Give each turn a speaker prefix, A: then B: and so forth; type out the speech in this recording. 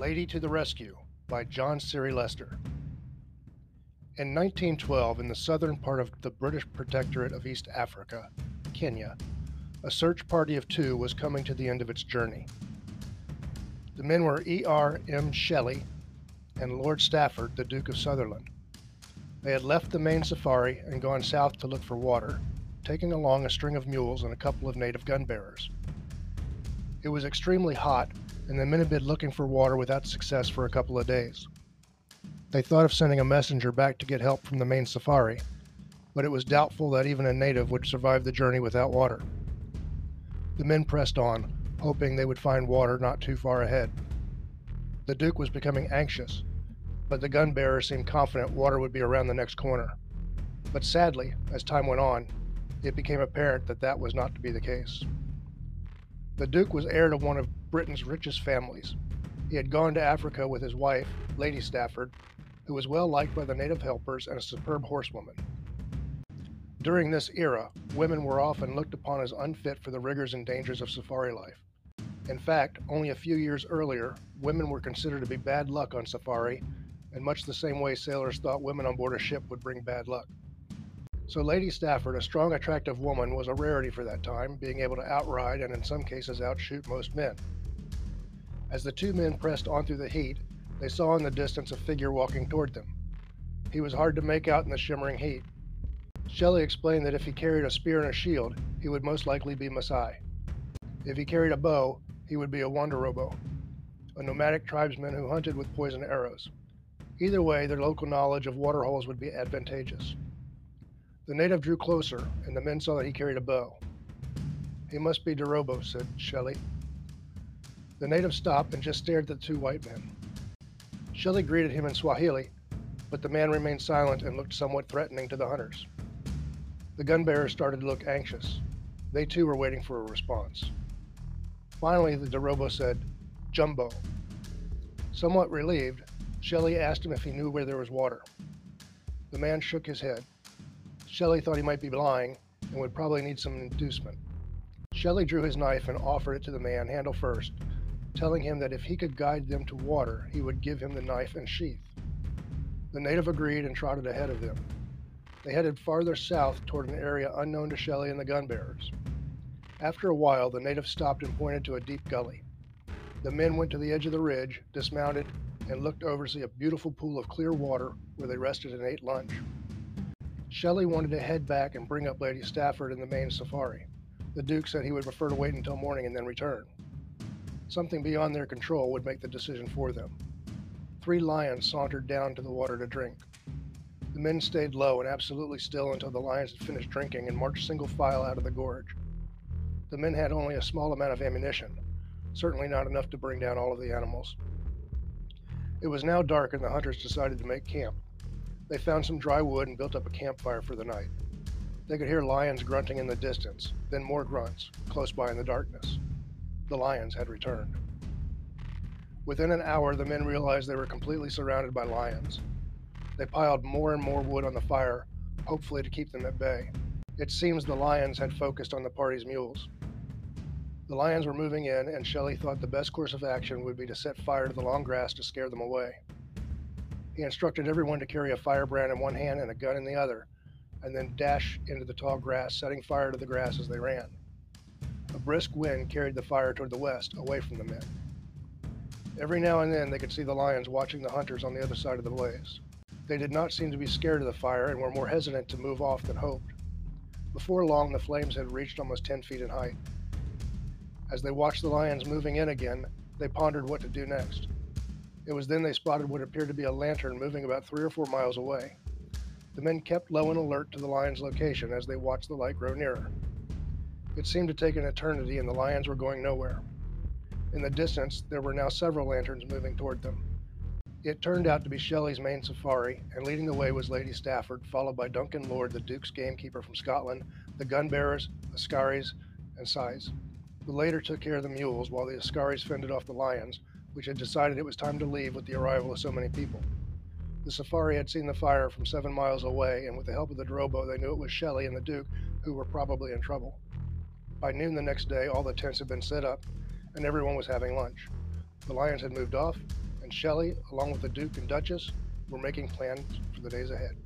A: Lady to the Rescue by John Siri Lester. In 1912, in the southern part of the British Protectorate of East Africa, Kenya, a search party of two was coming to the end of its journey. The men were E.R. M. Shelley and Lord Stafford, the Duke of Sutherland. They had left the main safari and gone south to look for water, taking along a string of mules and a couple of native gun bearers. It was extremely hot, and the men had been looking for water without success for a couple of days. They thought of sending a messenger back to get help from the main safari, but it was doubtful that even a native would survive the journey without water. The men pressed on, hoping they would find water not too far ahead. The Duke was becoming anxious, but the gun bearer seemed confident water would be around the next corner. But sadly, as time went on, it became apparent that that was not to be the case. The Duke was heir to one of Britain's richest families. He had gone to Africa with his wife, Lady Stafford, who was well liked by the native helpers and a superb horsewoman. During this era, women were often looked upon as unfit for the rigors and dangers of safari life. In fact, only a few years earlier, women were considered to be bad luck on safari, in much the same way sailors thought women on board a ship would bring bad luck. So Lady Stafford, a strong, attractive woman, was a rarity for that time, being able to outride and in some cases outshoot most men. As the two men pressed on through the heat, they saw in the distance a figure walking toward them. He was hard to make out in the shimmering heat. Shelley explained that if he carried a spear and a shield, he would most likely be Masai. If he carried a bow, he would be a Wanderobo, a nomadic tribesman who hunted with poison arrows. Either way, their local knowledge of waterholes would be advantageous. The native drew closer, and the men saw that he carried a bow. He must be Dorobo, said Shelley. The native stopped and just stared at the two white men. Shelley greeted him in Swahili, but the man remained silent and looked somewhat threatening to the hunters. The gun bearers started to look anxious. They too were waiting for a response. Finally, the Dorobo said, Jambo. Somewhat relieved, Shelley asked him if he knew where there was water. The man shook his head. Shelley thought he might be lying and would probably need some inducement. Shelley drew his knife and offered it to the man, handle first, telling him that if he could guide them to water, he would give him the knife and sheath. The native agreed and trotted ahead of them. They headed farther south toward an area unknown to Shelley and the gun bearers. After a while, the native stopped and pointed to a deep gully. The men went to the edge of the ridge, dismounted, and looked over to see a beautiful pool of clear water where they rested and ate lunch. Shelley wanted to head back and bring up Lady Stafford in the main safari. The Duke said he would prefer to wait until morning and then return. Something beyond their control would make the decision for them. Three lions sauntered down to the water to drink. The men stayed low and absolutely still until the lions had finished drinking and marched single file out of the gorge. The men had only a small amount of ammunition, certainly not enough to bring down all of the animals. It was now dark and the hunters decided to make camp. They found some dry wood and built up a campfire for the night. They could hear lions grunting in the distance, then more grunts, close by in the darkness. The lions had returned. Within an hour, the men realized they were completely surrounded by lions. They piled more and more wood on the fire, hopefully to keep them at bay. It seems the lions had focused on the party's mules. The lions were moving in, and Shelley thought the best course of action would be to set fire to the long grass to scare them away. He instructed everyone to carry a firebrand in one hand and a gun in the other, and then dash into the tall grass, setting fire to the grass as they ran. A brisk wind carried the fire toward the west, away from the men. Every now and then they could see the lions watching the hunters on the other side of the blaze. They did not seem to be scared of the fire and were more hesitant to move off than hoped. Before long, the flames had reached almost 10 feet in height. As they watched the lions moving in again, they pondered what to do next. It was then they spotted what appeared to be a lantern moving about three or four miles away. The men kept low and alert to the lion's location as they watched the light grow nearer. It seemed to take an eternity, and the lions were going nowhere. In the distance, there were now several lanterns moving toward them. It turned out to be Shelley's main safari, and leading the way was Lady Stafford, followed by Duncan Lord, the Duke's gamekeeper from Scotland, the gun bearers, Askaris, and Sais. The latter took care of the mules, while the Askaris fended off the lions, which had decided it was time to leave with the arrival of so many people. The safari had seen the fire from seven miles away, and with the help of the Dorobo, they knew it was Shelley and the Duke who were probably in trouble. By noon the next day, all the tents had been set up, and everyone was having lunch. The lions had moved off, and Shelley, along with the Duke and Duchess, were making plans for the days ahead.